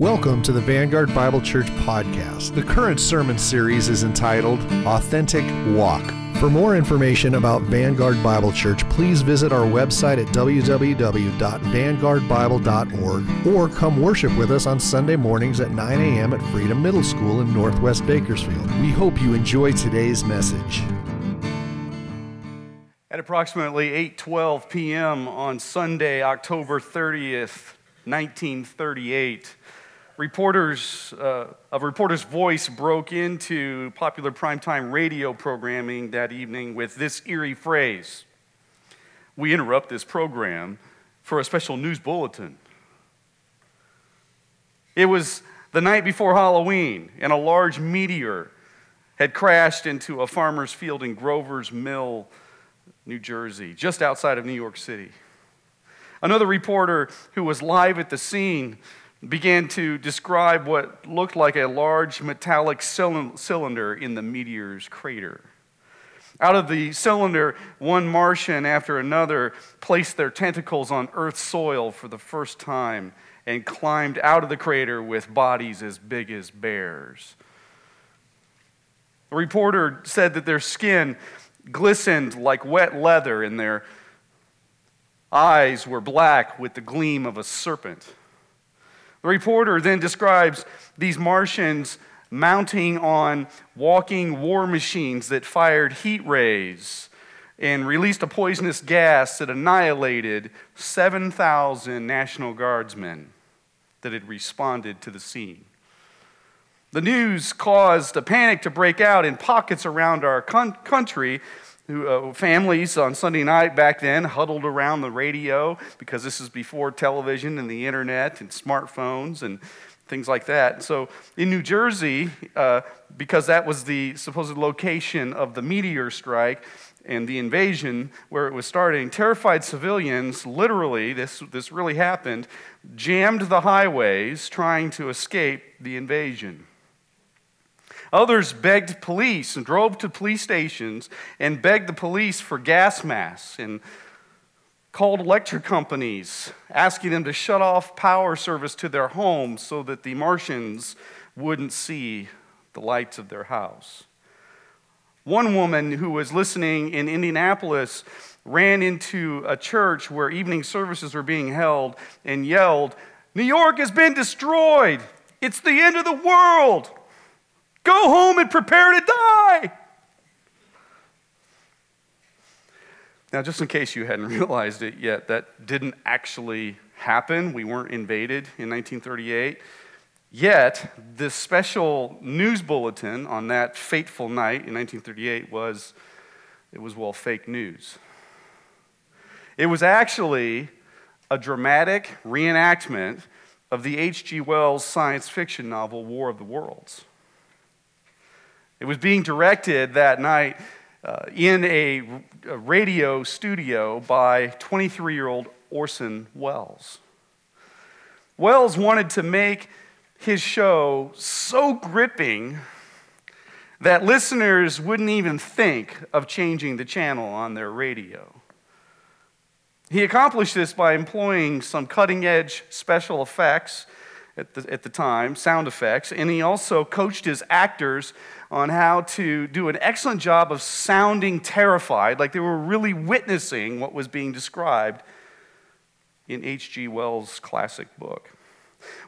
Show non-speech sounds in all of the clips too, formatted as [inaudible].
Welcome to the Vanguard Bible Church podcast. The current sermon series is entitled Authentic Walk. For more information about Vanguard Bible Church, please visit our website at www.vanguardbible.org or come worship with us on Sunday mornings at 9 a.m. at Freedom Middle School in Northwest Bakersfield. We hope you enjoy today's message. At approximately 8:12 p.m. on Sunday, October 30th, 1938, reporters, uh, a reporter's voice broke into popular primetime radio programming that evening with this eerie phrase We interrupt this program for a special news bulletin. It was the night before Halloween, and a large meteor had crashed into a farmer's field in Grover's Mill, New Jersey, just outside of New York City. Another reporter who was live at the scene began to describe what looked like a large metallic cylinder in the meteor's crater. Out of the cylinder, one Martian after another placed their tentacles on Earth's soil for the first time and climbed out of the crater with bodies as big as bears. The reporter said that their skin glistened like wet leather and their eyes were black with the gleam of a serpent. The reporter then describes these Martians mounting on walking war machines that fired heat rays and released a poisonous gas that annihilated 7,000 National Guardsmen that had responded to the scene. The news caused a panic to break out in pockets around our con- country uh, families on Sunday night back then huddled around the radio because this is before television and the internet and smartphones and things like that. So in New Jersey, uh, because that was the supposed location of the meteor strike and the invasion where it was starting, terrified civilians, literally, this, this really happened, jammed the highways trying to escape the invasion. Others begged police and drove to police stations and begged the police for gas masks and called electric companies, asking them to shut off power service to their homes so that the Martians wouldn't see the lights of their house. One woman who was listening in Indianapolis ran into a church where evening services were being held and yelled, New York has been destroyed! It's the end of the world! Go home and prepare to die. Now, just in case you hadn't [laughs] realized it yet, that didn't actually happen. We weren't invaded in 1938. Yet, this special news bulletin on that fateful night in 1938 was, it was, well, fake news. It was actually a dramatic reenactment of the H.G. Wells science fiction novel War of the Worlds. It was being directed that night uh, in a, a radio studio by 23 year old Orson Welles. Welles wanted to make his show so gripping that listeners wouldn't even think of changing the channel on their radio. He accomplished this by employing some cutting edge special effects at the, at the time, sound effects, and he also coached his actors on how to do an excellent job of sounding terrified, like they were really witnessing what was being described in H.G. Wells' classic book.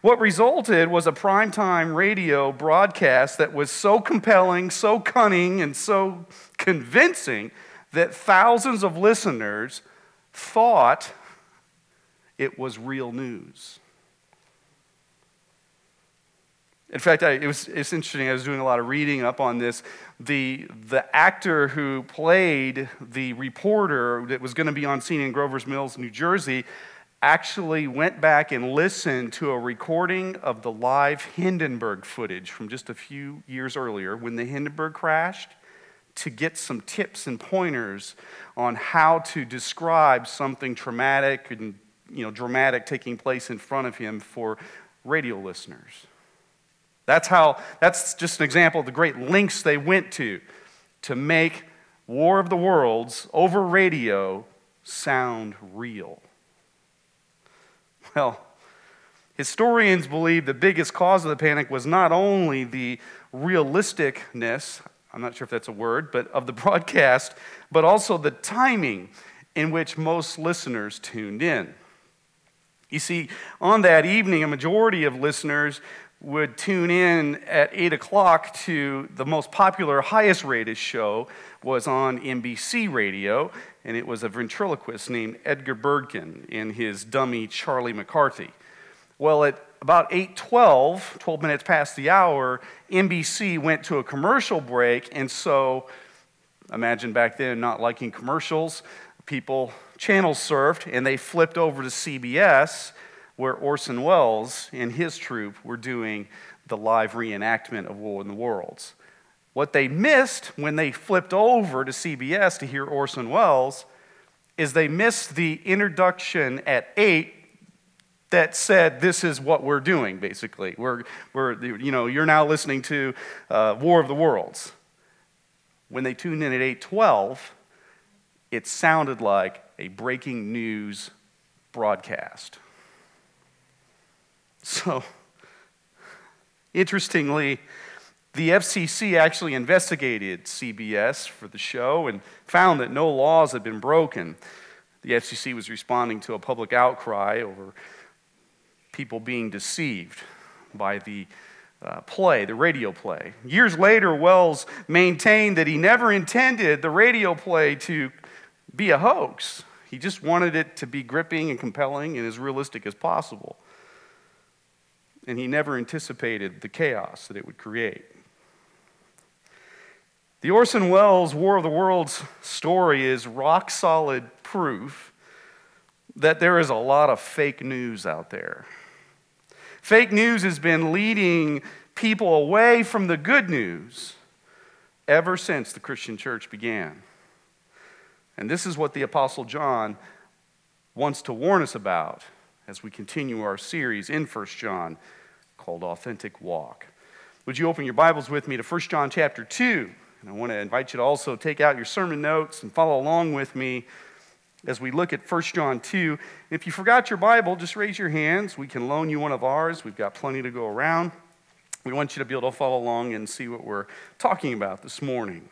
What resulted was a primetime radio broadcast that was so compelling, so cunning, and so convincing that thousands of listeners thought it was real news. In fact, I, it was, it's interesting. I was doing a lot of reading up on this. The, the actor who played the reporter that was going to be on scene in Grover's Mills, New Jersey, actually went back and listened to a recording of the live Hindenburg footage from just a few years earlier when the Hindenburg crashed to get some tips and pointers on how to describe something traumatic and you know, dramatic taking place in front of him for radio listeners. That's how, that's just an example of the great lengths they went to to make War of the Worlds over radio sound real. Well, Historians believe the biggest cause of the panic was not only the realisticness, I'm not sure if that's a word, but of the [laughs] broadcast, but also the timing in which most listeners tuned in. You see, on that evening, a majority of listeners would tune in at 8 o'clock to the most popular, highest rated show was on NBC radio, and it was a ventriloquist named Edgar Bergen in his dummy Charlie McCarthy. Well, at about 8:12, 12 minutes past the hour, NBC went to a commercial break, and so imagine back then not liking commercials, people channel surfed and they flipped over to CBS where Orson Welles and his troupe were doing the live reenactment of War in the Worlds. What they missed when they flipped over to CBS to hear Orson Welles is they missed the introduction at 8 that said this is what we're doing basically. We're, we're you know you're now listening to uh, war of the worlds. When they tuned in at 812 it sounded like a breaking news broadcast so, interestingly, the FCC actually investigated CBS for the show and found that no laws had been broken. The FCC was responding to a public outcry over people being deceived by the uh, play, the radio play. Years later, Welles maintained that he never intended the radio play to be a hoax. He just wanted it to be gripping and compelling and as realistic as possible and he never anticipated the chaos that it would create. The Orson Welles War of the Worlds story is rock solid proof that there is a lot of fake news out there. Fake news has been leading people away from the good news ever since the Christian church began. And this is what the Apostle John wants to warn us about as we continue our series in 1 John called Authentic Walk. Would you open your Bibles with me to 1 John chapter 2? And I want to invite you to also take out your sermon notes and follow along with me as we look at 1 John 2. If you forgot your Bible, just raise your hands. We can loan you one of ours. We've got plenty to go around. We want you to be able to follow along and see what we're talking about this morning.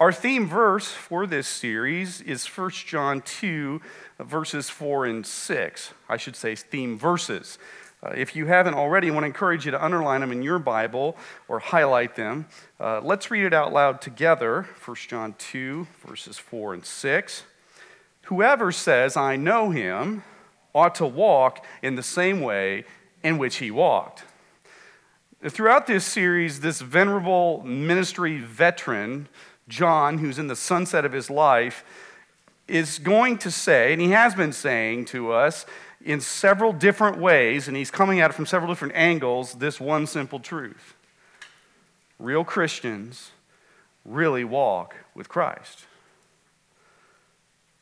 Our theme verse for this series is 1 John 2, verses 4 and 6. I should say theme verses. Uh, if you haven't already, I want to encourage you to underline them in your Bible or highlight them. Uh, let's read it out loud together 1 John 2, verses 4 and 6. Whoever says, I know him, ought to walk in the same way in which he walked. Throughout this series, this venerable ministry veteran, John, who's in the sunset of his life, is going to say, and he has been saying to us, in several different ways, and he's coming at it from several different angles, this one simple truth. Real Christians really walk with Christ.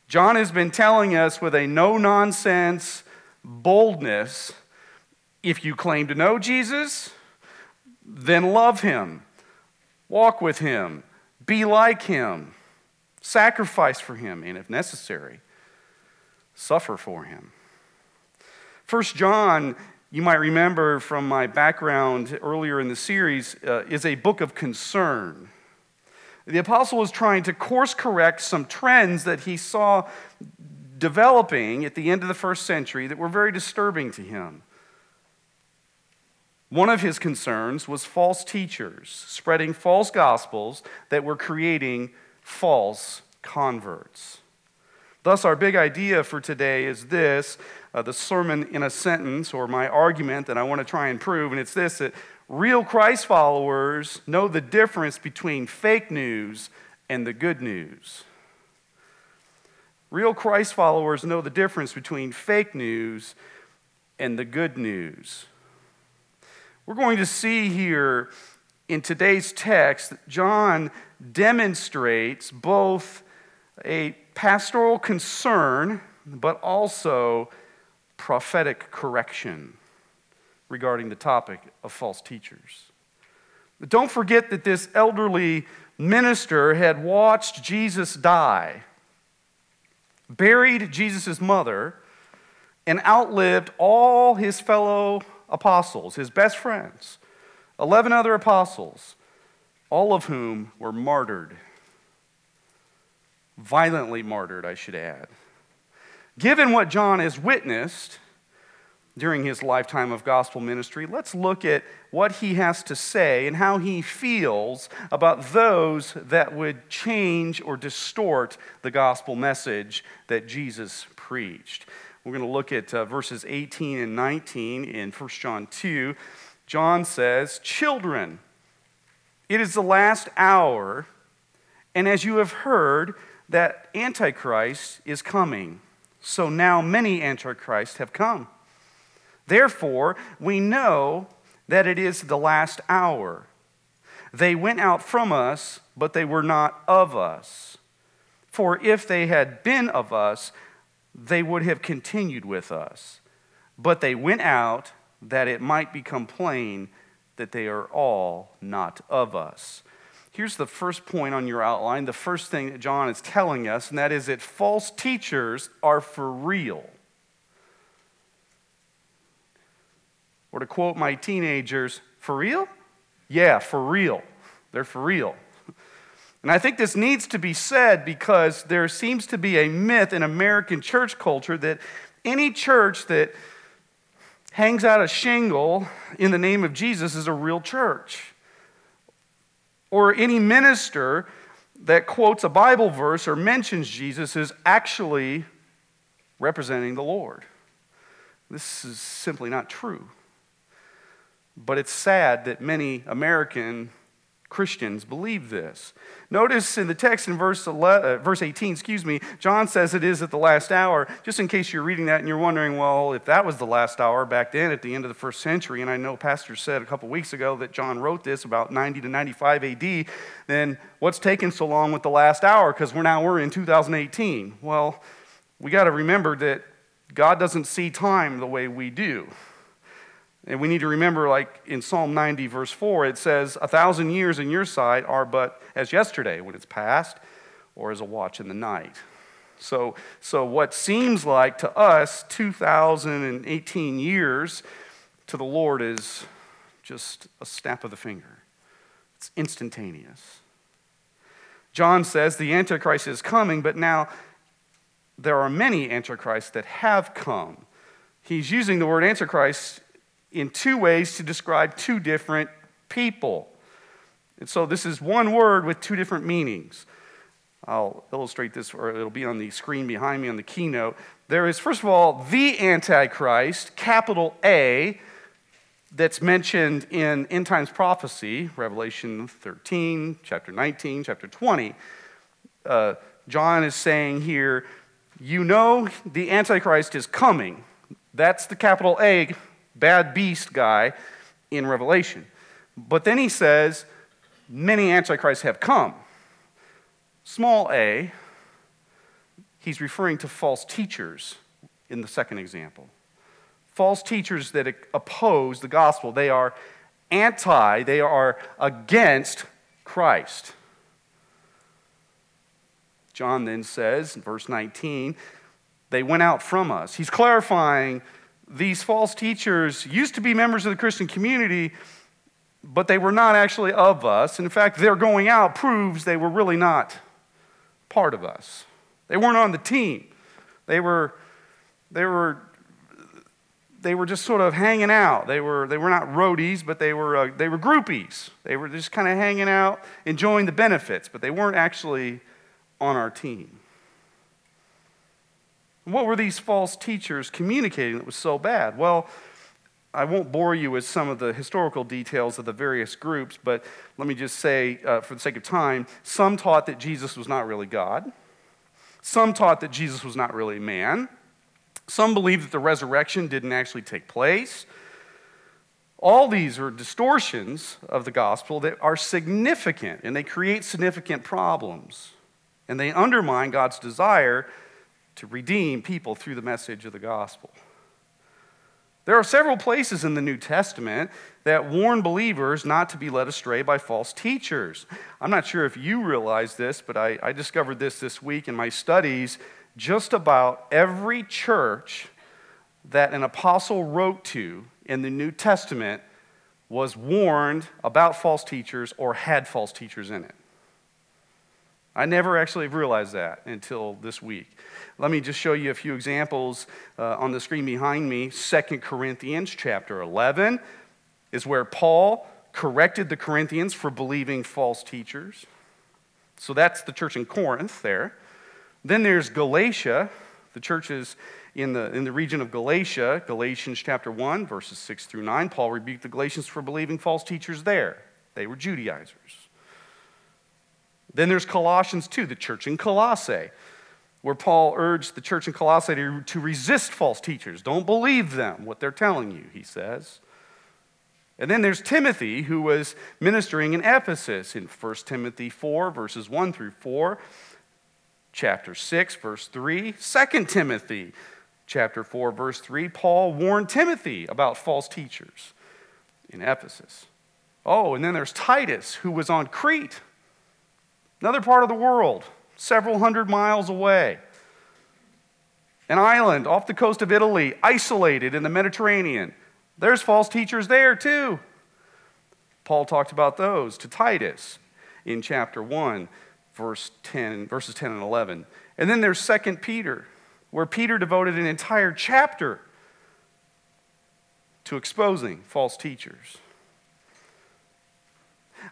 John has been telling us with a no nonsense boldness if you claim to know Jesus, then love him, walk with him, be like him, sacrifice for him, and if necessary, suffer for him. First John, you might remember from my background earlier in the series, uh, is a book of concern. The apostle was trying to course correct some trends that he saw developing at the end of the first century that were very disturbing to him. One of his concerns was false teachers spreading false gospels that were creating false converts. Thus, our big idea for today is this uh, the sermon in a sentence or my argument that I want to try and prove, and it's this that real Christ followers know the difference between fake news and the good news. Real Christ followers know the difference between fake news and the good news. We're going to see here in today's text that John demonstrates both a pastoral concern, but also prophetic correction regarding the topic of false teachers. But don't forget that this elderly minister had watched Jesus die, buried Jesus' mother, and outlived all his fellow apostles, his best friends, 11 other apostles, all of whom were martyred. Violently martyred, I should add. Given what John has witnessed during his lifetime of gospel ministry, let's look at what he has to say and how he feels about those that would change or distort the gospel message that Jesus preached. We're going to look at uh, verses 18 and 19 in 1 John 2. John says, Children, it is the last hour, and as you have heard, that Antichrist is coming. So now many Antichrists have come. Therefore, we know that it is the last hour. They went out from us, but they were not of us. For if they had been of us, they would have continued with us. But they went out that it might become plain that they are all not of us. Here's the first point on your outline, the first thing that John is telling us, and that is that false teachers are for real. Or to quote my teenagers, for real? Yeah, for real. They're for real. And I think this needs to be said because there seems to be a myth in American church culture that any church that hangs out a shingle in the name of Jesus is a real church. Or any minister that quotes a Bible verse or mentions Jesus is actually representing the Lord. This is simply not true. But it's sad that many American Christians believe this. Notice in the text in verse, 11, uh, verse 18, excuse me, John says it is at the last hour. Just in case you're reading that and you're wondering, well, if that was the last hour back then at the end of the first century, and I know Pastor said a couple weeks ago that John wrote this about 90 to 95 AD, then what's taken so long with the last hour? Because we're now we're in 2018. Well, we got to remember that God doesn't see time the way we do. And we need to remember, like in Psalm 90, verse 4, it says, A thousand years in your sight are but as yesterday when it's past, or as a watch in the night. So, so what seems like to us 2018 years to the Lord is just a snap of the finger. It's instantaneous. John says the Antichrist is coming, but now there are many Antichrists that have come. He's using the word Antichrist in two ways to describe two different people. And so this is one word with two different meanings. I'll illustrate this, or it'll be on the screen behind me on the keynote. There is, first of all, the Antichrist, capital A, that's mentioned in end times prophecy, Revelation 13, chapter 19, chapter 20. Uh, John is saying here, you know the Antichrist is coming. That's the capital A bad beast guy in Revelation. But then he says, many antichrists have come. Small a, he's referring to false teachers in the second example. False teachers that oppose the gospel. They are anti, they are against Christ. John then says in verse 19, they went out from us. He's clarifying these false teachers used to be members of the Christian community, but they were not actually of us. And in fact, their going out proves they were really not part of us. They weren't on the team. They were, they were, they were just sort of hanging out. They were, they were not roadies, but they were, uh, they were groupies. They were just kind of hanging out, enjoying the benefits, but they weren't actually on our team. What were these false teachers communicating that was so bad? Well, I won't bore you with some of the historical details of the various groups, but let me just say, uh, for the sake of time, some taught that Jesus was not really God. Some taught that Jesus was not really man. Some believed that the resurrection didn't actually take place. All these are distortions of the gospel that are significant and they create significant problems. And they undermine God's desire to redeem people through the message of the gospel. There are several places in the New Testament that warn believers not to be led astray by false teachers. I'm not sure if you realize this, but I, I discovered this this week in my studies. Just about every church that an apostle wrote to in the New Testament was warned about false teachers or had false teachers in it. I never actually realized that until this week. Let me just show you a few examples uh, on the screen behind me. 2 Corinthians chapter 11 is where Paul corrected the Corinthians for believing false teachers. So that's the church in Corinth there. Then there's Galatia. The church is in the, in the region of Galatia, Galatians chapter 1, verses 6 through 9. Paul rebuked the Galatians for believing false teachers there. They were Judaizers. Then there's Colossians 2, the church in Colossae, where Paul urged the church in Colossae to, to resist false teachers. Don't believe them, what they're telling you, he says. And then there's Timothy, who was ministering in Ephesus in 1 Timothy 4, verses 1 through 4, chapter 6, verse 3, 2 Timothy chapter 4, verse 3, Paul warned Timothy about false teachers in Ephesus. Oh, and then there's Titus, who was on Crete, another part of the world, several hundred miles away. An island off the coast of Italy, isolated in the Mediterranean. There's false teachers there too. Paul talked about those to Titus in chapter 1, verse 10, verses 10 and 11. And then there's 2 Peter where Peter devoted an entire chapter to exposing false teachers.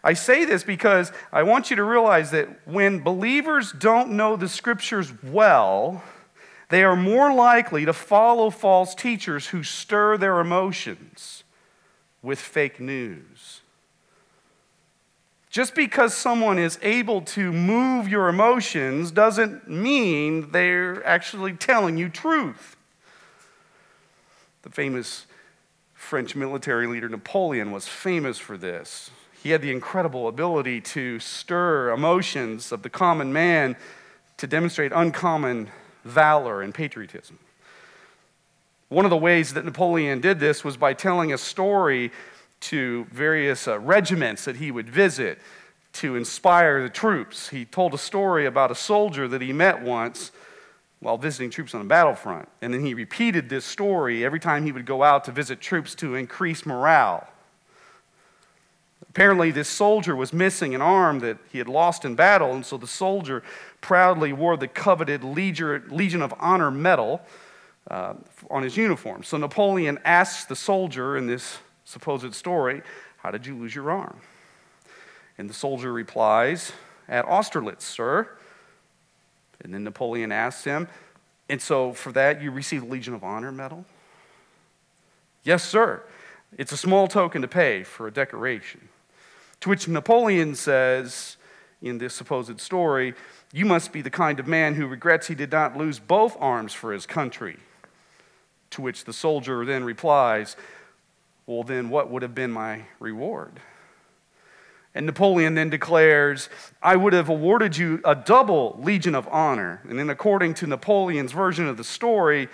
I say this because I want you to realize that when believers don't know the scriptures well, they are more likely to follow false teachers who stir their emotions with fake news. Just because someone is able to move your emotions doesn't mean they're actually telling you truth. The famous French military leader Napoleon was famous for this. He had the incredible ability to stir emotions of the common man to demonstrate uncommon valor and patriotism. One of the ways that Napoleon did this was by telling a story to various uh, regiments that he would visit to inspire the troops. He told a story about a soldier that he met once while visiting troops on the battlefront. And then he repeated this story every time he would go out to visit troops to increase morale. Apparently, this soldier was missing an arm that he had lost in battle, and so the soldier proudly wore the coveted Legion of Honor medal uh, on his uniform. So Napoleon asks the soldier in this supposed story, How did you lose your arm? And the soldier replies, At Austerlitz, sir. And then Napoleon asks him, And so for that you receive the Legion of Honor medal? Yes, sir. It's a small token to pay for a decoration. To which Napoleon says, in this supposed story, You must be the kind of man who regrets he did not lose both arms for his country. To which the soldier then replies, well, then what would have been my reward? And Napoleon then declares, I would have awarded you a double Legion of Honor. And then, according to Napoleon's version of the story,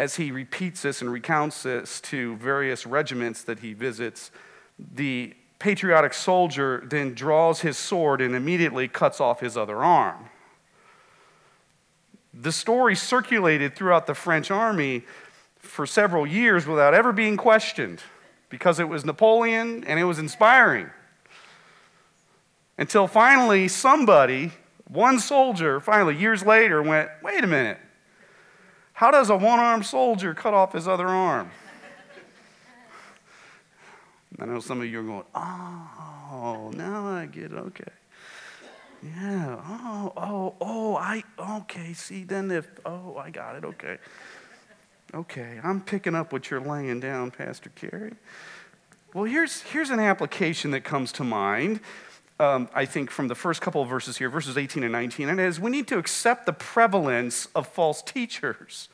as he repeats this and recounts this to various regiments that he visits, the patriotic soldier then draws his sword and immediately cuts off his other arm. The story circulated throughout the French army for several years without ever being questioned because it was Napoleon and it was inspiring. Until finally, somebody, one soldier, finally, years later, went, wait a minute, how does a one armed soldier cut off his other arm? I know some of you are going, oh, now I get it. Okay. Yeah. Oh, oh, oh, I, okay. See, then if, oh, I got it. Okay. Okay, I'm picking up what you're laying down, Pastor Cary. Well, here's, here's an application that comes to mind, um, I think, from the first couple of verses here, verses 18 and 19, and it is we need to accept the prevalence of false teachers.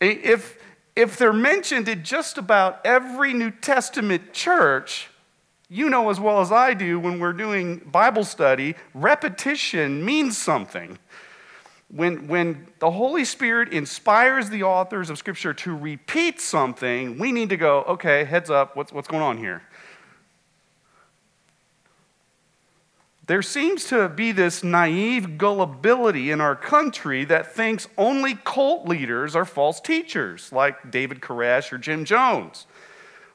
If, if they're mentioned in just about every New Testament church, you know as well as I do when we're doing Bible study, repetition means something when, when the Holy Spirit inspires the authors of Scripture to repeat something, we need to go, okay, heads up, what's, what's going on here? There seems to be this naive gullibility in our country that thinks only cult leaders are false teachers, like David Koresh or Jim Jones.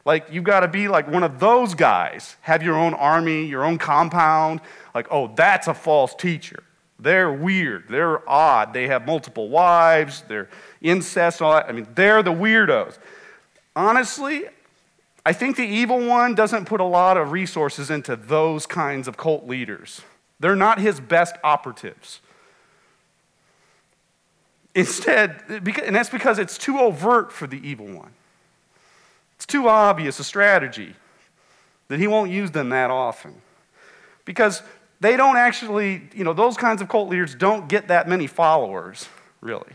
Like, you've got to be like one of those guys, have your own army, your own compound. Like, oh, that's a false teacher. They're weird. They're odd. They have multiple wives. They're incest. All that. I mean, they're the weirdos. Honestly, I think the evil one doesn't put a lot of resources into those kinds of cult leaders. They're not his best operatives. Instead, and that's because it's too overt for the evil one. It's too obvious a strategy that he won't use them that often. Because they don't actually, you know, those kinds of cult leaders don't get that many followers, really.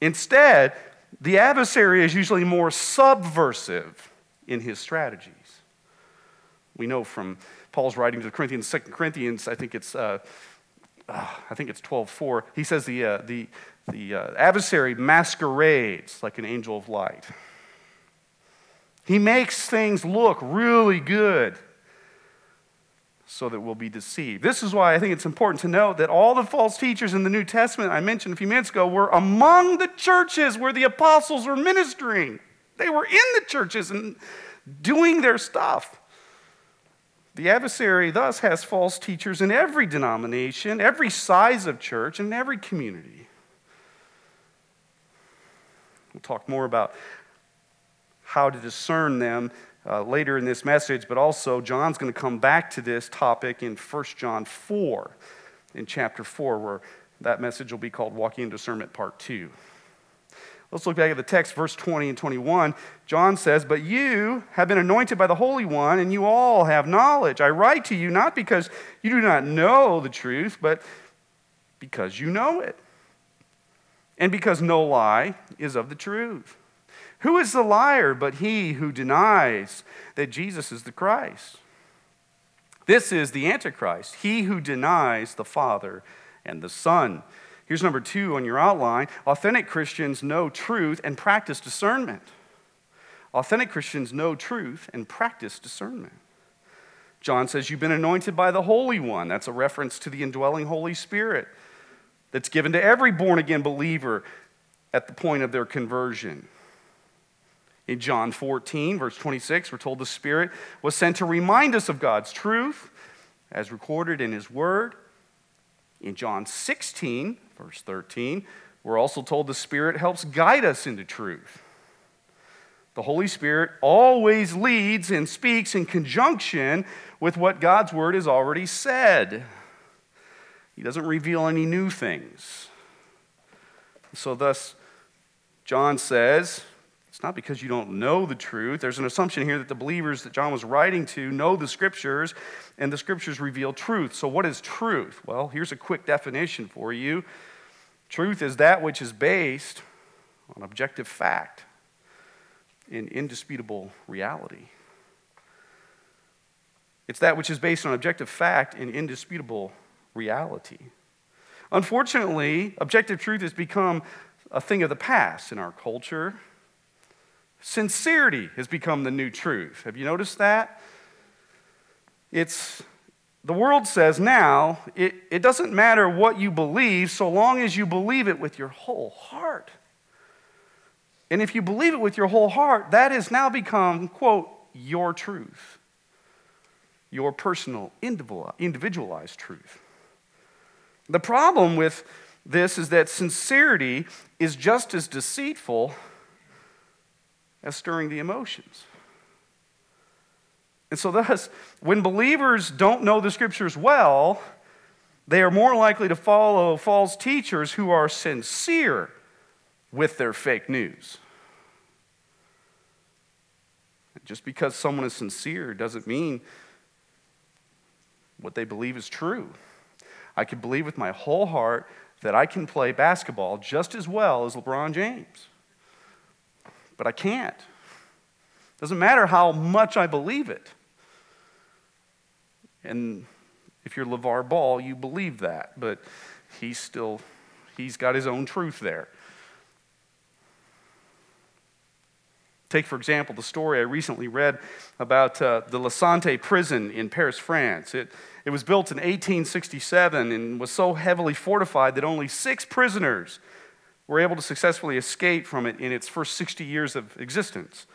Instead, the adversary is usually more subversive in his strategies. We know from Paul's writing to the Corinthians, 2 Corinthians, I think it's, uh, uh, I think it's 12.4, he says the, uh, the, the uh, adversary masquerades like an angel of light. He makes things look really good so that we'll be deceived. This is why I think it's important to note that all the false teachers in the New Testament I mentioned a few minutes ago were among the churches where the apostles were ministering. They were in the churches and doing their stuff. The adversary thus has false teachers in every denomination, every size of church, and every community. We'll talk more about how to discern them uh, later in this message, but also John's going to come back to this topic in 1 John 4, in chapter 4, where that message will be called Walking in Discernment Part 2. Let's look back at the text, verse 20 and 21. John says, But you have been anointed by the Holy One, and you all have knowledge. I write to you not because you do not know the truth, but because you know it, and because no lie is of the truth. Who is the liar but he who denies that Jesus is the Christ? This is the Antichrist, he who denies the Father and the Son. Here's number two on your outline authentic Christians know truth and practice discernment. Authentic Christians know truth and practice discernment. John says, You've been anointed by the Holy One. That's a reference to the indwelling Holy Spirit that's given to every born again believer at the point of their conversion. In John 14, verse 26, we're told the Spirit was sent to remind us of God's truth as recorded in His Word. In John 16, verse 13, we're also told the Spirit helps guide us into truth. The Holy Spirit always leads and speaks in conjunction with what God's Word has already said. He doesn't reveal any new things. So, thus, John says, it's not because you don't know the truth. There's an assumption here that the believers that John was writing to know the scriptures, and the scriptures reveal truth. So, what is truth? Well, here's a quick definition for you truth is that which is based on objective fact in indisputable reality. It's that which is based on objective fact in indisputable reality. Unfortunately, objective truth has become a thing of the past in our culture Sincerity has become the new truth. Have you noticed that? It's the world says now it, it doesn't matter what you believe so long as you believe it with your whole heart. And if you believe it with your whole heart, that has now become, quote, your truth, your personal, individualized truth. The problem with this is that sincerity is just as deceitful as stirring the emotions. And so, thus, when believers don't know the scriptures well, they are more likely to follow false teachers who are sincere with their fake news. Just because someone is sincere doesn't mean what they believe is true. I can believe with my whole heart that I can play basketball just as well as LeBron James but I can't. Doesn't matter how much I believe it. And if you're LaVar Ball, you believe that, but he's still, he's got his own truth there. Take, for example, the story I recently read about uh, the La Santé prison in Paris, France. It, it was built in 1867 and was so heavily fortified that only six prisoners were able to successfully escape from it in its first 60 years of existence.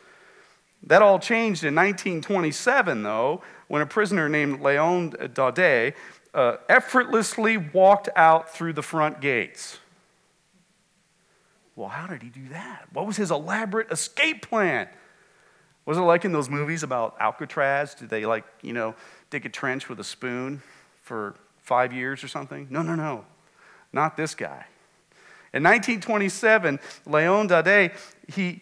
That all changed in 1927, though, when a prisoner named Leon Daudet uh, effortlessly walked out through the front gates. Well, how did he do that? What was his elaborate escape plan? Was it like in those movies about Alcatraz? Did they, like, you know, dig a trench with a spoon for five years or something? No, no, no. Not this guy. In 1927, Leon Daudet, he,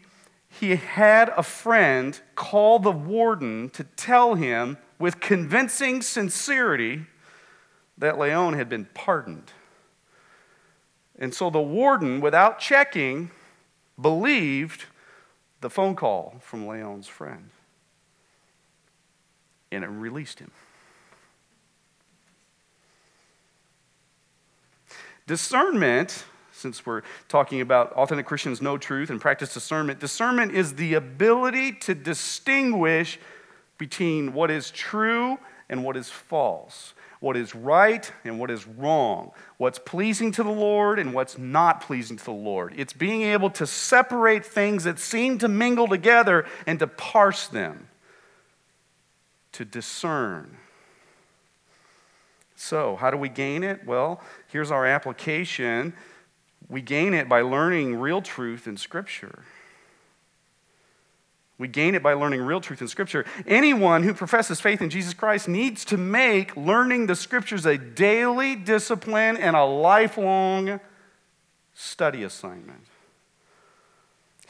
he had a friend call the warden to tell him with convincing sincerity that Leon had been pardoned. And so the warden, without checking, believed the phone call from Leon's friend. And it released him. Discernment, since we're talking about authentic Christians know truth and practice discernment, discernment is the ability to distinguish between what is true and what is false what is right and what is wrong, what's pleasing to the Lord and what's not pleasing to the Lord. It's being able to separate things that seem to mingle together and to parse them, to discern. So, how do we gain it? Well, here's our application. We gain it by learning real truth in Scripture. We gain it by learning real truth in Scripture. Anyone who professes faith in Jesus Christ needs to make learning the Scriptures a daily discipline and a lifelong study assignment.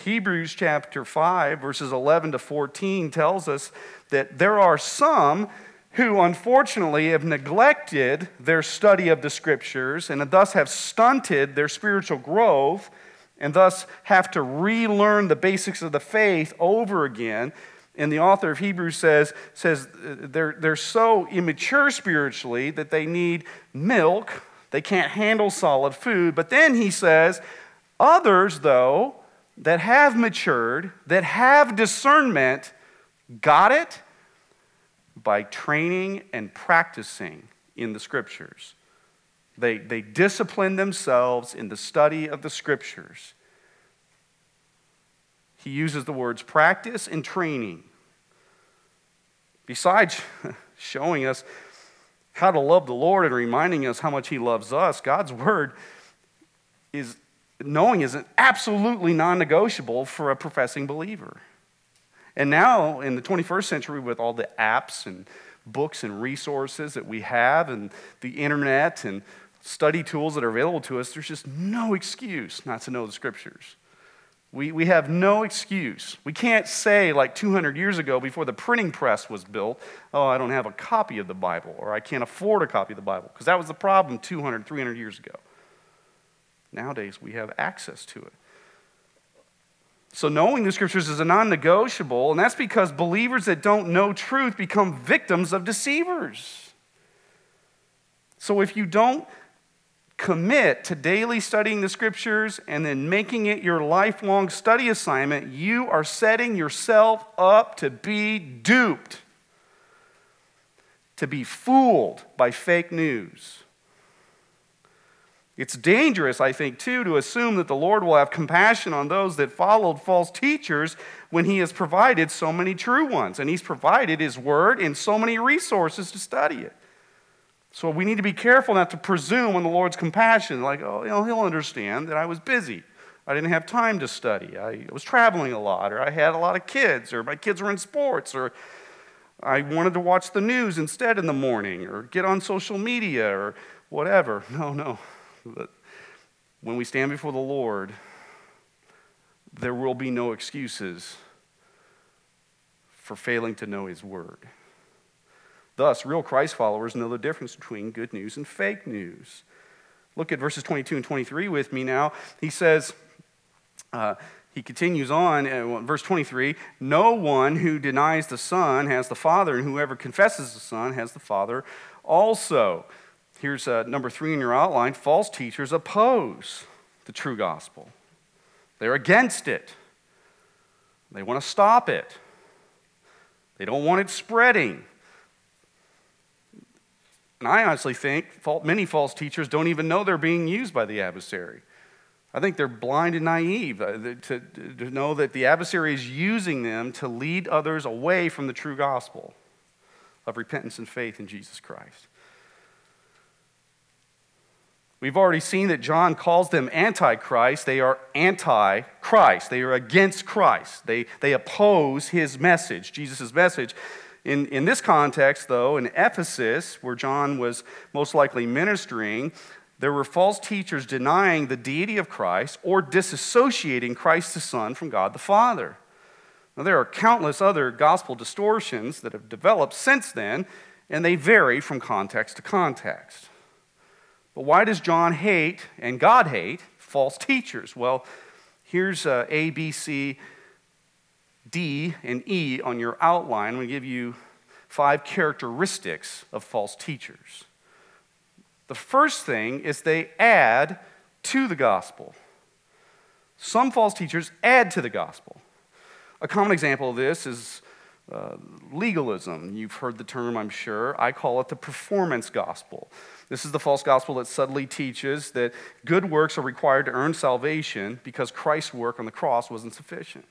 Hebrews chapter 5, verses 11 to 14 tells us that there are some who unfortunately have neglected their study of the Scriptures and thus have stunted their spiritual growth and thus have to relearn the basics of the faith over again. And the author of Hebrews says, says uh, they're, they're so immature spiritually that they need milk. They can't handle solid food. But then he says, others, though, that have matured, that have discernment, got it by training and practicing in the scriptures. They, they discipline themselves in the study of the scriptures. He uses the words practice and training. Besides [laughs] showing us how to love the Lord and reminding us how much He loves us, God's word is knowing is absolutely non negotiable for a professing believer. And now, in the 21st century, with all the apps and books and resources that we have, and the internet and study tools that are available to us, there's just no excuse not to know the scriptures. We, we have no excuse. We can't say, like 200 years ago, before the printing press was built, oh, I don't have a copy of the Bible, or I can't afford a copy of the Bible, because that was the problem 200, 300 years ago. Nowadays, we have access to it. So, knowing the scriptures is a non negotiable, and that's because believers that don't know truth become victims of deceivers. So, if you don't commit to daily studying the scriptures and then making it your lifelong study assignment, you are setting yourself up to be duped, to be fooled by fake news. It's dangerous, I think, too, to assume that the Lord will have compassion on those that followed false teachers when He has provided so many true ones. And He's provided His Word and so many resources to study it. So we need to be careful not to presume on the Lord's compassion, like, oh, you know, he'll understand that I was busy. I didn't have time to study. I was traveling a lot, or I had a lot of kids, or my kids were in sports, or I wanted to watch the news instead in the morning, or get on social media, or whatever. [laughs] No, no. But when we stand before the Lord, there will be no excuses for failing to know His Word. Thus, real Christ followers know the difference between good news and fake news. Look at verses 22 and 23 with me now. He says, uh, he continues on, uh, verse 23 No one who denies the Son has the Father, and whoever confesses the Son has the Father also. Here's uh, number three in your outline false teachers oppose the true gospel, they're against it. They want to stop it. They don't want it spreading. And I honestly think many false teachers don't even know they're being used by the adversary. I think they're blind and naive uh, to, to know that the adversary is using them to lead others away from the true gospel of repentance and faith in Jesus Christ. We've already seen that John calls them antichrist. They are anti Christ. They are against Christ. They, they oppose his message, Jesus' message. In, in this context, though, in Ephesus, where John was most likely ministering, there were false teachers denying the deity of Christ or disassociating Christ the Son from God the Father. Now, there are countless other gospel distortions that have developed since then, and they vary from context to context. But why does John hate and God hate false teachers? Well, here's uh, A, B, C, D, and E on your outline. I'm going to give you five characteristics of false teachers. The first thing is they add to the gospel. Some false teachers add to the gospel. A common example of this is uh, legalism. You've heard the term, I'm sure. I call it the performance gospel. This is the false gospel that subtly teaches that good works are required to earn salvation because Christ's work on the cross wasn't sufficient.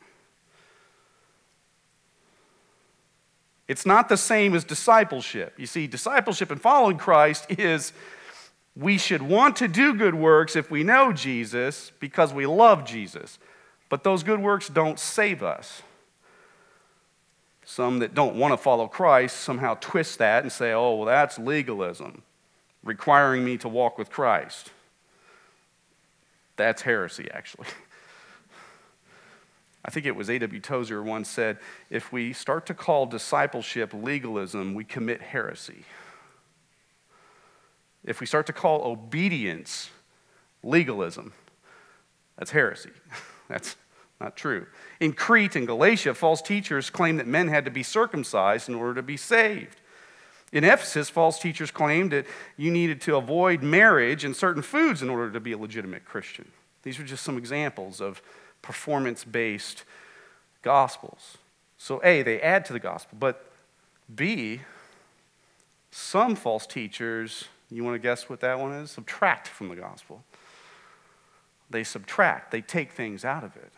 It's not the same as discipleship. You see, discipleship and following Christ is we should want to do good works if we know Jesus because we love Jesus. But those good works don't save us. Some that don't want to follow Christ somehow twist that and say, oh, well, that's legalism, requiring me to walk with Christ. That's heresy, actually. [laughs] I think it was A.W. Tozer once said if we start to call discipleship legalism, we commit heresy. If we start to call obedience legalism, that's heresy. [laughs] That's not true. In Crete and Galatia, false teachers claimed that men had to be circumcised in order to be saved. In Ephesus, false teachers claimed that you needed to avoid marriage and certain foods in order to be a legitimate Christian. These are just some examples of performance based gospels. So, A, they add to the gospel, but B, some false teachers, you want to guess what that one is? Subtract from the gospel. They subtract, they take things out of it.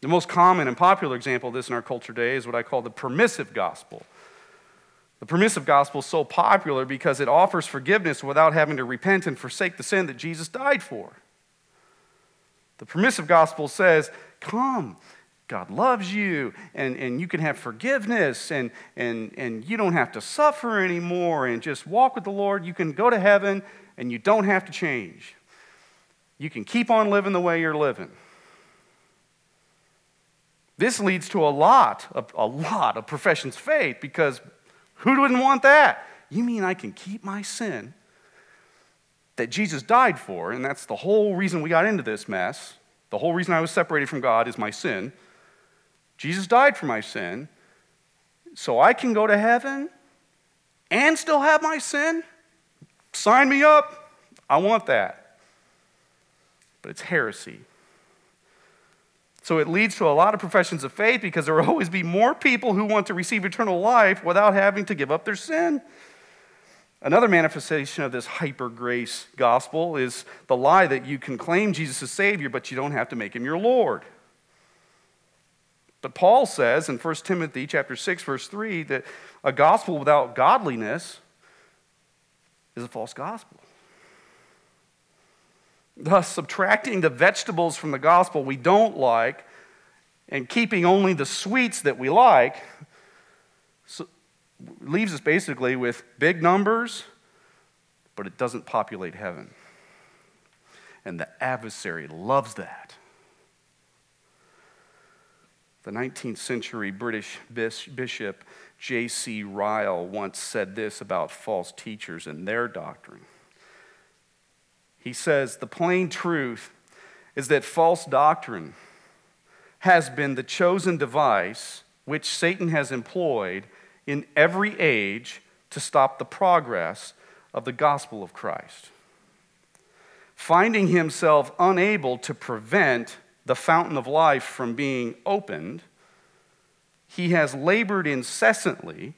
The most common and popular example of this in our culture today is what I call the permissive gospel. The permissive gospel is so popular because it offers forgiveness without having to repent and forsake the sin that Jesus died for. The permissive gospel says, Come, God loves you, and, and you can have forgiveness, and, and, and you don't have to suffer anymore, and just walk with the Lord. You can go to heaven, and you don't have to change. You can keep on living the way you're living. This leads to a lot, of, a lot of professions of faith because who wouldn't want that? You mean I can keep my sin that Jesus died for, and that's the whole reason we got into this mess. The whole reason I was separated from God is my sin. Jesus died for my sin, so I can go to heaven and still have my sin? Sign me up. I want that. But it's heresy. So it leads to a lot of professions of faith because there will always be more people who want to receive eternal life without having to give up their sin. Another manifestation of this hyper grace gospel is the lie that you can claim Jesus as Savior, but you don't have to make him your Lord. But Paul says in 1 Timothy chapter 6, verse 3, that a gospel without godliness is a false gospel. Thus, subtracting the vegetables from the gospel we don't like and keeping only the sweets that we like so, leaves us basically with big numbers, but it doesn't populate heaven. And the adversary loves that. The 19th century British bishop J.C. Ryle once said this about false teachers and their doctrine. He says, The plain truth is that false doctrine has been the chosen device which Satan has employed in every age to stop the progress of the gospel of Christ. Finding himself unable to prevent the fountain of life from being opened, he has labored incessantly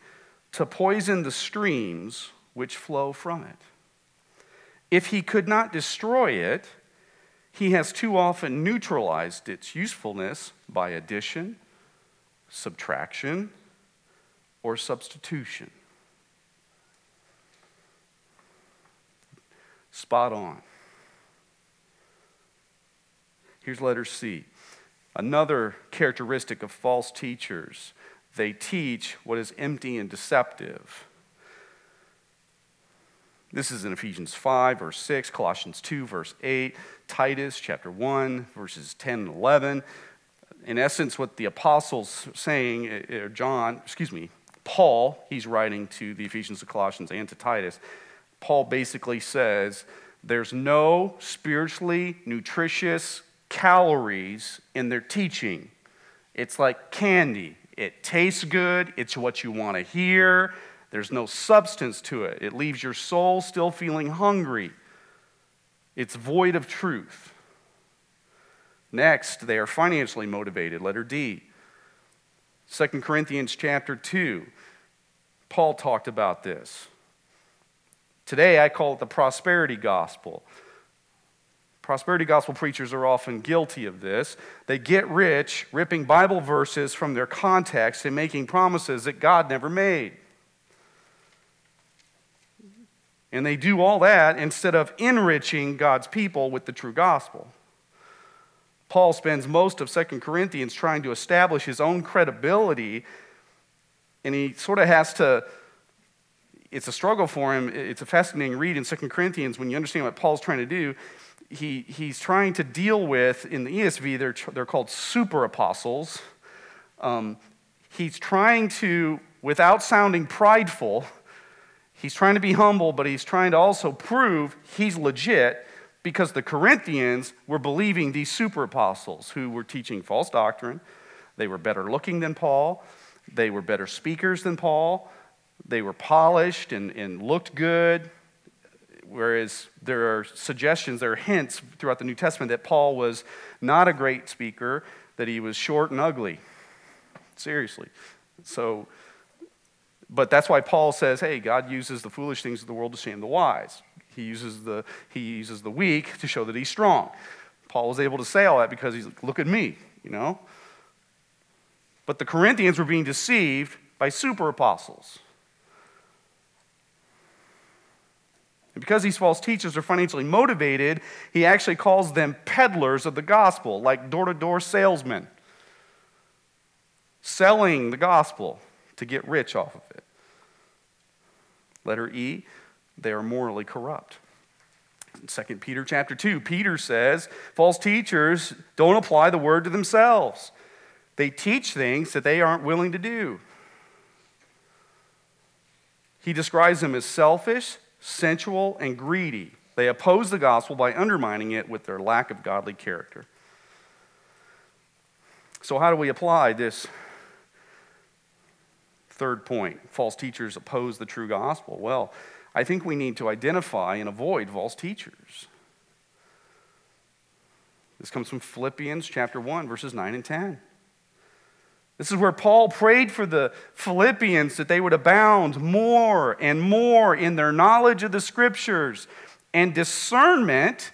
to poison the streams which flow from it. If he could not destroy it, he has too often neutralized its usefulness by addition, subtraction, or substitution. Spot on. Here's letter C. Another characteristic of false teachers they teach what is empty and deceptive. This is in Ephesians 5, verse 6, Colossians 2, verse 8, Titus chapter 1, verses 10 and 11. In essence, what the apostles saying, or uh, uh, John, excuse me, Paul, he's writing to the Ephesians, the Colossians, and to Titus. Paul basically says there's no spiritually nutritious calories in their teaching. It's like candy. It tastes good, it's what you want to hear. There's no substance to it. It leaves your soul still feeling hungry. It's void of truth. Next, they are financially motivated. Letter D. 2 Corinthians chapter 2. Paul talked about this. Today, I call it the prosperity gospel. Prosperity gospel preachers are often guilty of this. They get rich ripping Bible verses from their context and making promises that God never made. And they do all that instead of enriching God's people with the true gospel. Paul spends most of 2 Corinthians trying to establish his own credibility, and he sort of has to it's a struggle for him. It's a fascinating read in 2 Corinthians when you understand what Paul's trying to do he, he's trying to deal with, in the ESV, they're, they're called super apostles. Um, he's trying to, without sounding prideful, he's trying to be humble, but he's trying to also prove he's legit because the Corinthians were believing these super apostles who were teaching false doctrine. They were better looking than Paul, they were better speakers than Paul, they were polished and, and looked good whereas there are suggestions, there are hints throughout the New Testament that Paul was not a great speaker, that he was short and ugly. Seriously. So, but that's why Paul says, hey, God uses the foolish things of the world to shame the wise. He uses the, he uses the weak to show that he's strong. Paul was able to say all that because he's like, look at me, you know? But the Corinthians were being deceived by super apostles. And because these false teachers are financially motivated, he actually calls them peddlers of the gospel, like door to door salesmen, selling the gospel to get rich off of. Letter E, they are morally corrupt. In 2 Peter chapter 2, Peter says false teachers don't apply the word to themselves. They teach things that they aren't willing to do. He describes them as selfish, sensual, and greedy. They oppose the gospel by undermining it with their lack of godly character. So, how do we apply this third point? False teachers oppose the true gospel. Well, I think we need to identify and avoid false teachers. This comes from Philippians chapter 1 verses 9 and 10. This is where Paul prayed for the Philippians that they would abound more and more in their knowledge of the scriptures and discernment.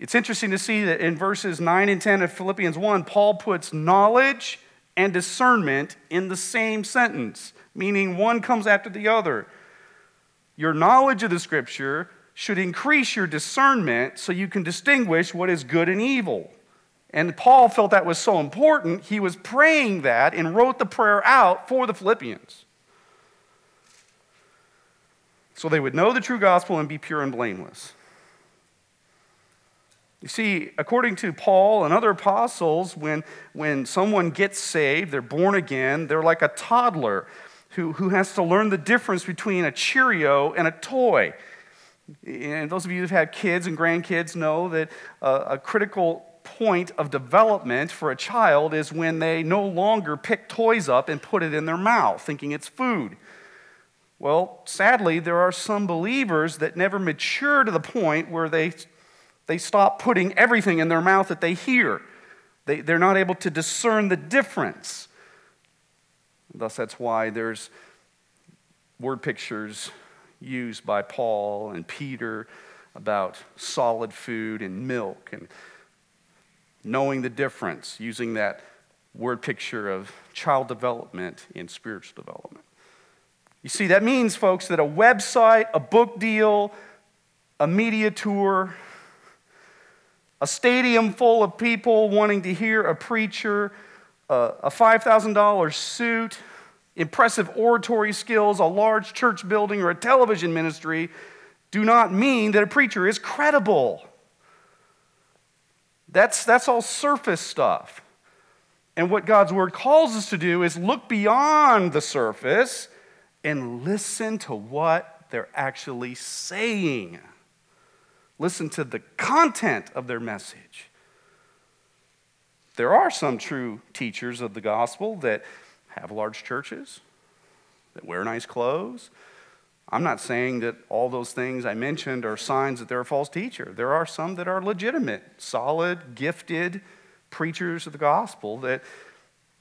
It's interesting to see that in verses 9 and 10 of Philippians 1, Paul puts knowledge and discernment in the same sentence, meaning one comes after the other. Your knowledge of the scripture should increase your discernment so you can distinguish what is good and evil. And Paul felt that was so important, he was praying that and wrote the prayer out for the Philippians. So they would know the true gospel and be pure and blameless. You see, according to Paul and other apostles, when, when someone gets saved, they're born again, they're like a toddler who, who has to learn the difference between a Cheerio and a toy. And those of you who've had kids and grandkids know that uh, a critical point of development for a child is when they no longer pick toys up and put it in their mouth, thinking it's food. Well, sadly, there are some believers that never mature to the point where they, they stop putting everything in their mouth that they hear. They, they're not able to discern the difference. Thus, that's why there's word pictures used by Paul and Peter about solid food and milk and knowing the difference, using that word picture of child development and spiritual development. You see, that means, folks, that a website, a book deal, a media tour, a stadium full of people wanting to hear a preacher, a $5,000 suit, impressive oratory skills, a large church building, or a television ministry do not mean that a preacher is credible. That's, that's all surface stuff. And what God's word calls us to do is look beyond the surface and listen to what they're actually saying. Listen to the content of their message. There are some true teachers of the gospel that have large churches, that wear nice clothes. I'm not saying that all those things I mentioned are signs that they're a false teacher. There are some that are legitimate, solid, gifted preachers of the gospel that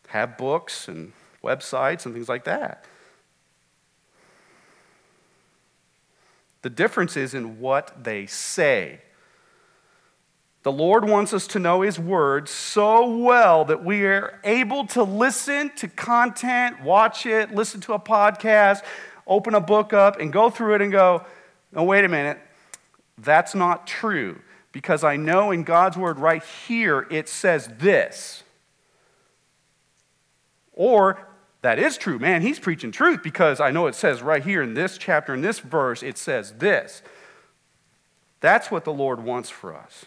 have books and websites and things like that. The difference is in what they say. The Lord wants us to know His Word so well that we are able to listen to content, watch it, listen to a podcast, open a book up, and go through it and go, no, wait a minute, that's not true. Because I know in God's Word right here it says this. Or that is true. Man, he's preaching truth because I know it says right here in this chapter, in this verse, it says this. That's what the Lord wants for us,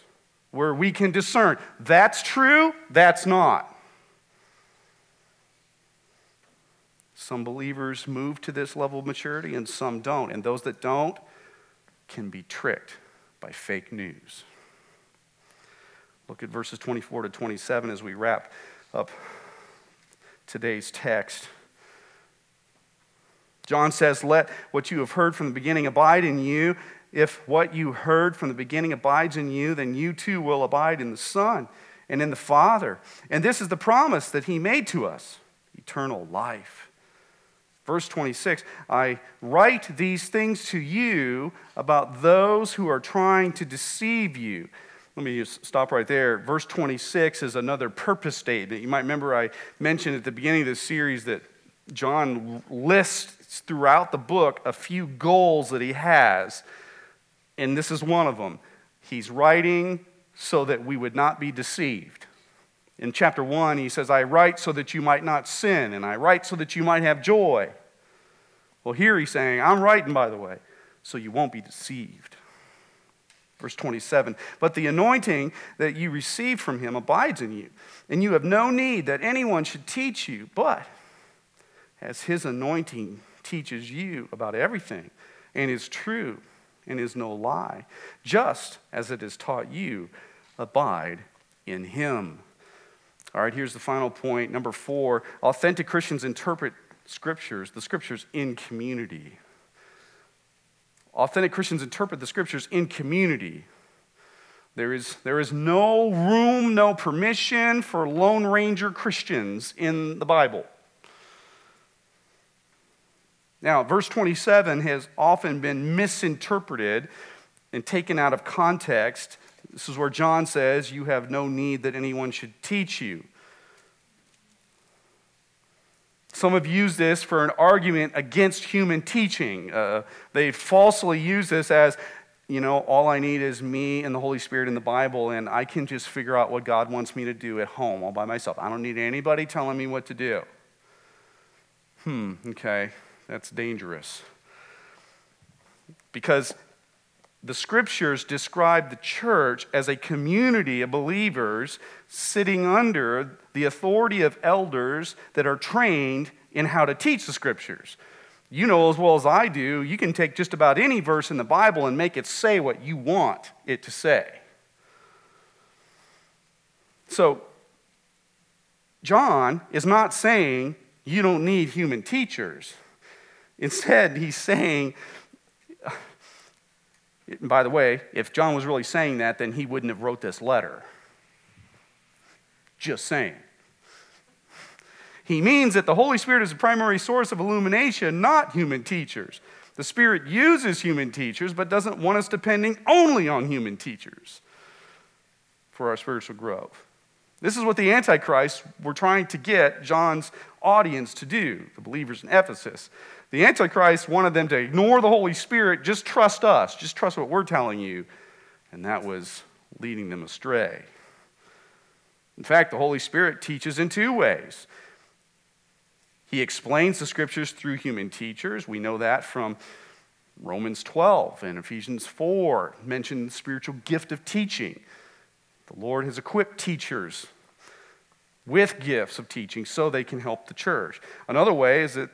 where we can discern that's true, that's not. Some believers move to this level of maturity and some don't. And those that don't can be tricked by fake news. Look at verses 24 to 27 as we wrap up today's text. John says, Let what you have heard from the beginning abide in you. If what you heard from the beginning abides in you, then you too will abide in the Son and in the Father. And this is the promise that He made to us eternal life. Verse 26 I write these things to you about those who are trying to deceive you. Let me just stop right there. Verse 26 is another purpose statement. You might remember I mentioned at the beginning of this series that John lists throughout the book a few goals that he has, and this is one of them. He's writing so that we would not be deceived. In chapter 1, he says, I write so that you might not sin, and I write so that you might have joy. Well, here he's saying, I'm writing, by the way, so you won't be deceived. Verse 27 But the anointing that you receive from him abides in you, and you have no need that anyone should teach you, but as his anointing teaches you about everything and is true and is no lie, just as it has taught you, abide in him. All right, here's the final point. Number four authentic Christians interpret scriptures, the scriptures in community. Authentic Christians interpret the scriptures in community. There is, there is no room, no permission for Lone Ranger Christians in the Bible. Now, verse 27 has often been misinterpreted and taken out of context. This is where John says, You have no need that anyone should teach you. Some have used this for an argument against human teaching. Uh, they falsely use this as, you know, all I need is me and the Holy Spirit in the Bible, and I can just figure out what God wants me to do at home all by myself. I don't need anybody telling me what to do. Hmm, okay, that's dangerous. Because the scriptures describe the church as a community of believers sitting under the authority of elders that are trained in how to teach the scriptures. You know as well as I do, you can take just about any verse in the Bible and make it say what you want it to say. So, John is not saying you don't need human teachers. Instead, he's saying, and by the way, if John was really saying that, then he wouldn't have wrote this letter. Just saying. He means that the Holy Spirit is the primary source of illumination, not human teachers. The Spirit uses human teachers, but doesn't want us depending only on human teachers for our spiritual growth. This is what the Antichrist were trying to get John's audience to do, the believers in Ephesus. The Antichrist wanted them to ignore the Holy Spirit, just trust us, just trust what we're telling you. And that was leading them astray. In fact, the Holy Spirit teaches in two ways. He explains the scriptures through human teachers. We know that from Romans 12 and Ephesians 4, mention the spiritual gift of teaching. The Lord has equipped teachers with gifts of teaching so they can help the church. Another way is that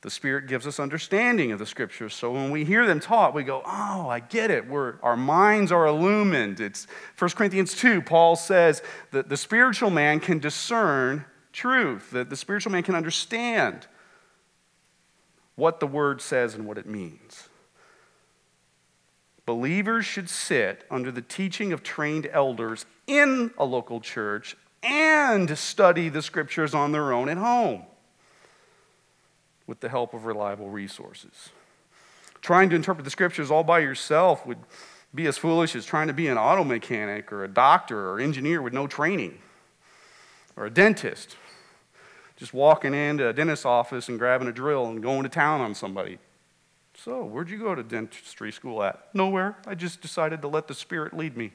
the Spirit gives us understanding of the Scriptures. So when we hear them taught, we go, oh, I get it. We're, our minds are illumined. It's 1 Corinthians 2, Paul says that the spiritual man can discern truth, that the spiritual man can understand what the Word says and what it means. Believers should sit under the teaching of trained elders in a local church and study the scriptures on their own at home with the help of reliable resources. Trying to interpret the scriptures all by yourself would be as foolish as trying to be an auto mechanic or a doctor or engineer with no training or a dentist. Just walking into a dentist's office and grabbing a drill and going to town on somebody. So, where'd you go to dentistry school at? Nowhere. I just decided to let the Spirit lead me.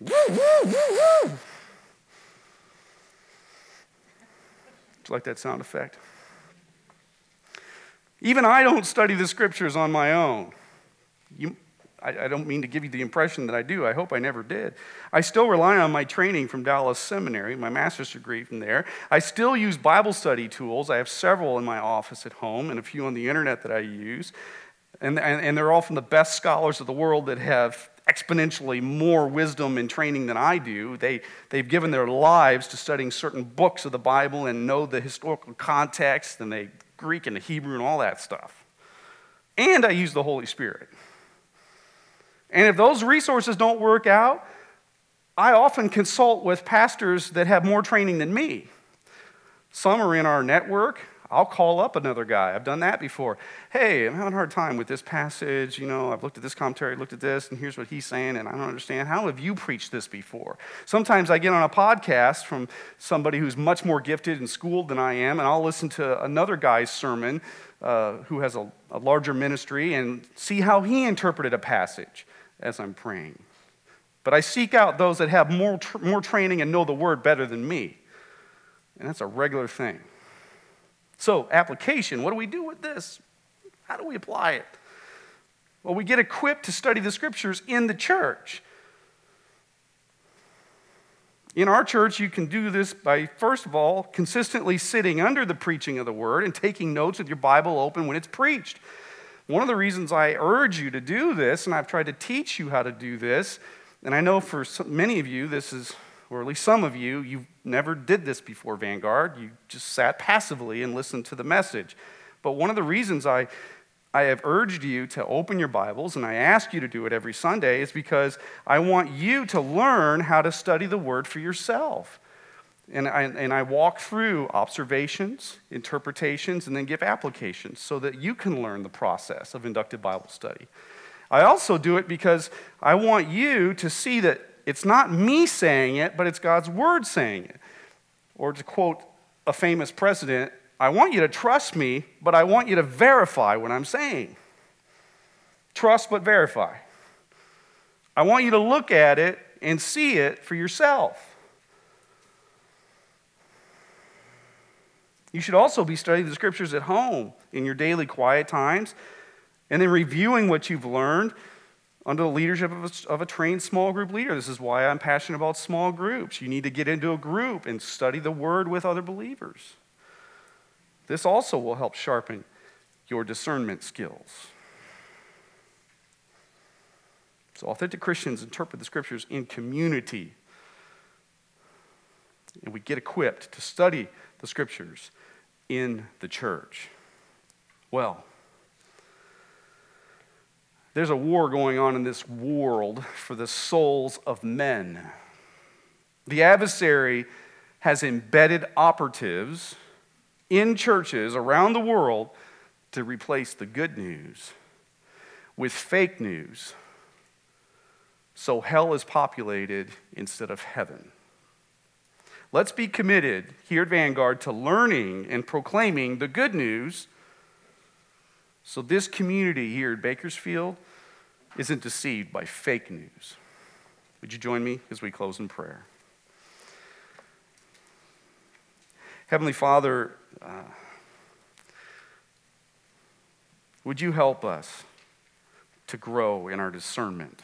Woo, woo, woo, you like that sound effect? Even I don't study the scriptures on my own. I, I, don't mean to give you the impression that I do. I hope I never did. I still rely on my training from Dallas Seminary, my master's degree from there. I still use Bible study tools. I have several in my office at home and a few on the internet that I use. And, and, and they're all from the best scholars of the world that have exponentially more wisdom and training than I do. They, they've given their lives to studying certain books of the Bible and know the historical context and the Greek and the Hebrew and all that stuff. And I use the Holy Spirit. And if those resources don't work out, I often consult with pastors that have more training than me. Some are in our network, I'll call up another guy. I've done that before. Hey, I'm having a hard time with this passage. You know, I've looked at this commentary, looked at this, and here's what he's saying, and I don't understand. How have you preached this before? Sometimes I get on a podcast from somebody who's much more gifted and schooled than I am, and I'll listen to another guy's sermon uh, who has a, a larger ministry and see how he interpreted a passage as I'm praying. But I seek out those that have more, tr- more training and know the word better than me. And that's a regular thing. So, application what do we do with this? How do we apply it? Well, we get equipped to study the scriptures in the church. In our church, you can do this by, first of all, consistently sitting under the preaching of the word and taking notes with your Bible open when it's preached. One of the reasons I urge you to do this, and I've tried to teach you how to do this, and I know for many of you this is or at least some of you, you've never did this before Vanguard. You just sat passively and listened to the message. But one of the reasons I, I have urged you to open your Bibles, and I ask you to do it every Sunday, is because I want you to learn how to study the Word for yourself. And I, and I walk through observations, interpretations, and then give applications so that you can learn the process of inductive Bible study. I also do it because I want you to see that it's not me saying it, but it's God's word saying it. Or to quote a famous president, I want you to trust me, but I want you to verify what I'm saying. Trust but verify. I want you to look at it and see it for yourself. You should also be studying the scriptures at home in your daily quiet times and then reviewing what you've learned under the leadership of a, of a, trained small group leader. This is why I'm passionate about small groups. You need to get into a group and study the word with other believers. This also will help sharpen your discernment skills. So, authentic Christians interpret the scriptures in community. And we get equipped to study the scriptures in the church. Well, there's a war going on in this world for the souls of men. The adversary has embedded operatives in churches around the world to replace the good news with fake news. So hell is populated instead of heaven. Let's be committed here at Vanguard to learning and proclaiming the good news so this community here at Bakersfield isn't deceived by fake news. Would you join me as we close in prayer? Heavenly Father, uh, would you help us to grow in our discernment?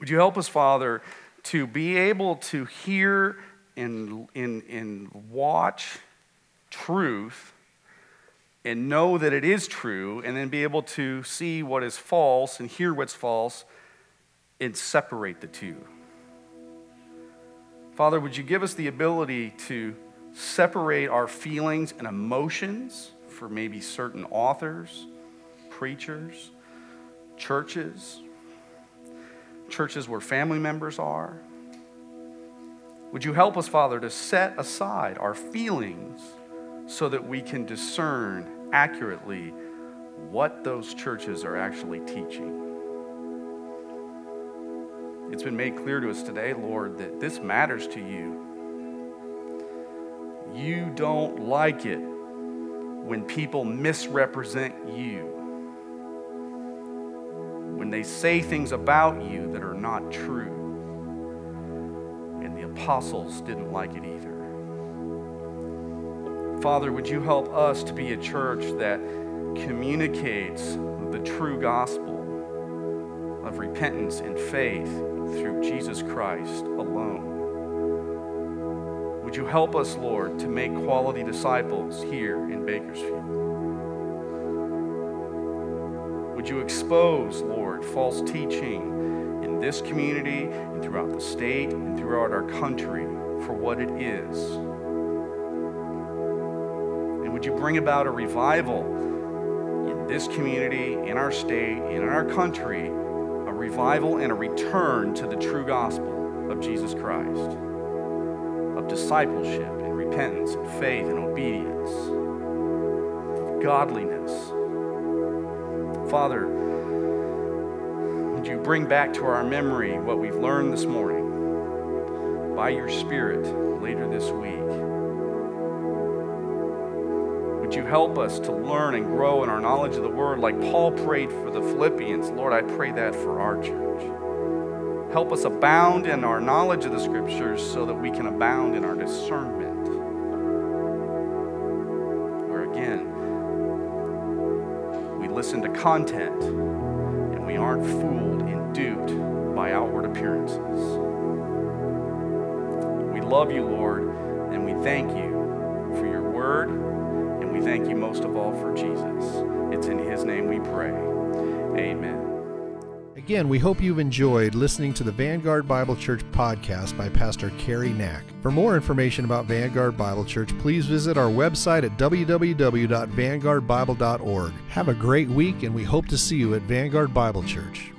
Would you help us, Father, to be able to hear and, and, and watch truth and know that it is true, and then be able to see what is false and hear what's false and separate the two. Father, would you give us the ability to separate our feelings and emotions for maybe certain authors, preachers, churches, churches where family members are? Would you help us, Father, to set aside our feelings so that we can discern accurately what those churches are actually teaching? It's been made clear to us today, Lord, that this matters to you. You don't like it when people misrepresent you, when they say things about you that are not true. And the apostles didn't like it either. Father, would you help us to be a church that communicates the true gospel of repentance and faith through Jesus Christ alone? Would you help us, Lord, to make quality disciples here in Bakersfield? Would you expose, Lord, false teaching in this community and throughout the state and throughout our country for what it is? And would you bring about a revival in this community, in our state, in our country, a revival and a return to the true gospel of Jesus Christ? of discipleship and repentance and faith and obedience, of godliness. Father, would you bring back to our memory what we've learned this morning by your Spirit later this week? Would you help us to learn and grow in our knowledge of the Word like Paul prayed for the Philippians? Lord, I pray that for our church. Help us abound in our knowledge of the Scriptures so that we can abound in our discernment. We listen to content and we aren't fooled and duped by outward appearances. We love you, Lord, and we thank you for your word, and we thank you most of all for Jesus. It's in his name we pray. Amen. Again, we hope you've enjoyed listening to the Vanguard Bible Church podcast by Pastor Cary Knack. For more information about Vanguard Bible Church, please visit our website at www.vanguardbible.org. Have a great week, and we hope to see you at Vanguard Bible Church.